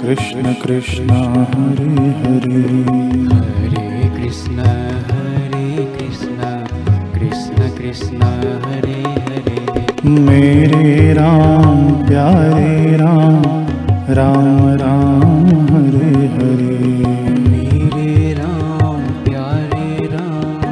कृष्ण कृष्ण हरे हरे। हरे कृष्ण हरे कृष्ण कृष्ण कृष्ण हरे हरे। मेरे राम प्यारे राम राम राम हरे हरे। मेरे राम प्यारे राम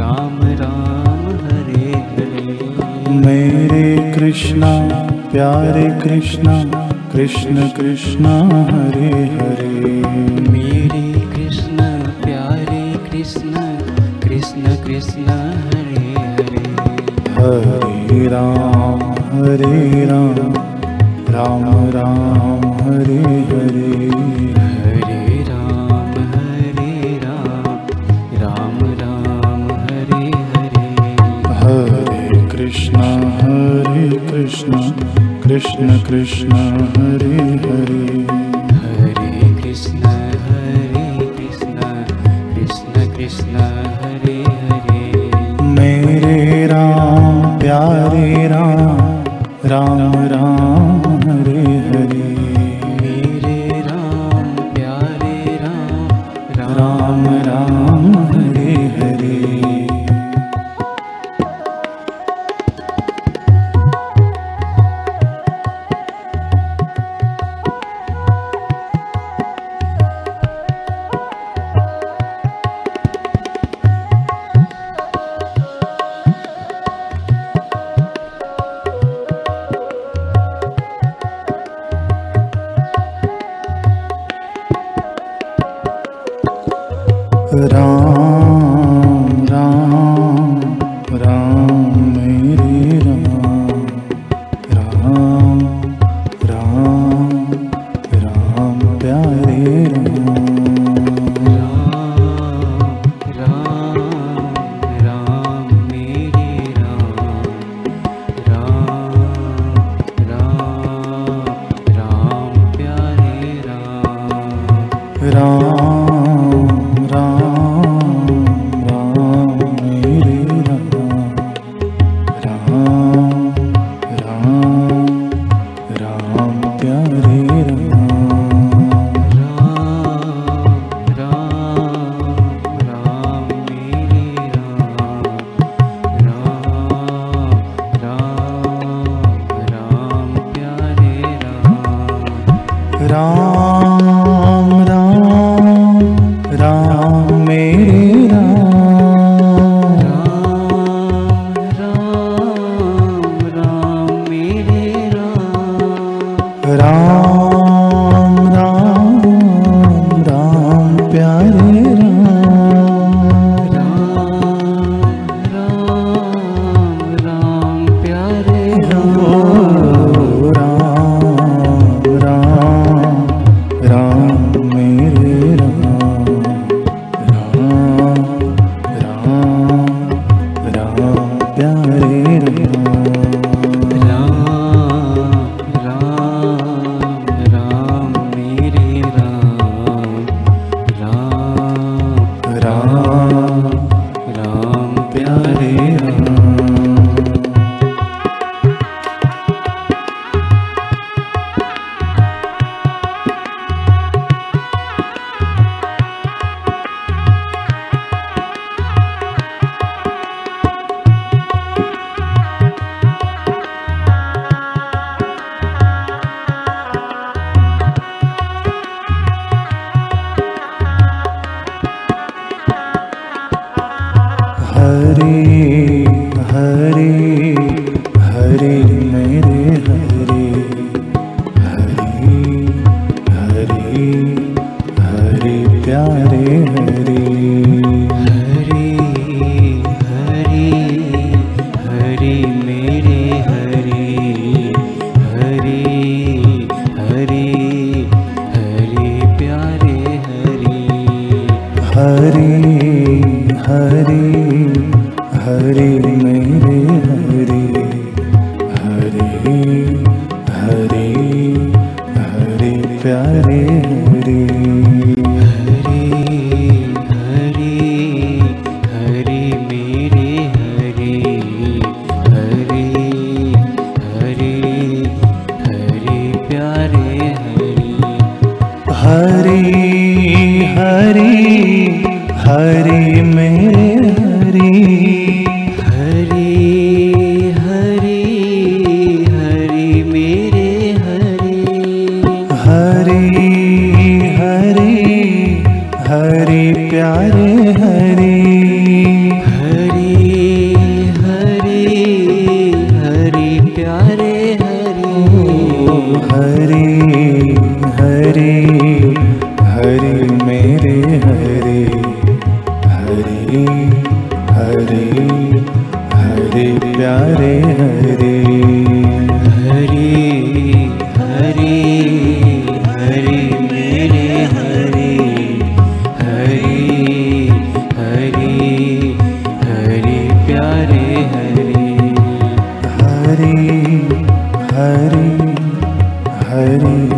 राम राम हरे हरे। मेरे कृष्णा प्यारे कृष्णा कृष्ण कृष्ण हरे हरे। मेरे कृष्ण प्यारे कृष्ण कृष्ण कृष्ण हरे हरे। हरे राम हरे राम राम राम हरे हरे। हरे राम हरे राम राम राम हरे हरे। हरे कृष्णा कृष्ण कृष्ण हरे हरे हरे कृष्ण हरे कृष्ण कृष्ण कृष्ण हरे हरे मेरे राम प्यारे राम राम राम प्यारे हरे हरे मेरे हरे हरे हरे हरे प्यारे हरे हरे हरे हरे मेरे हरे हरे हरे हरे प्यारे हरे। हरे हरे हरे प्यारे हरे हरे हरे। Hari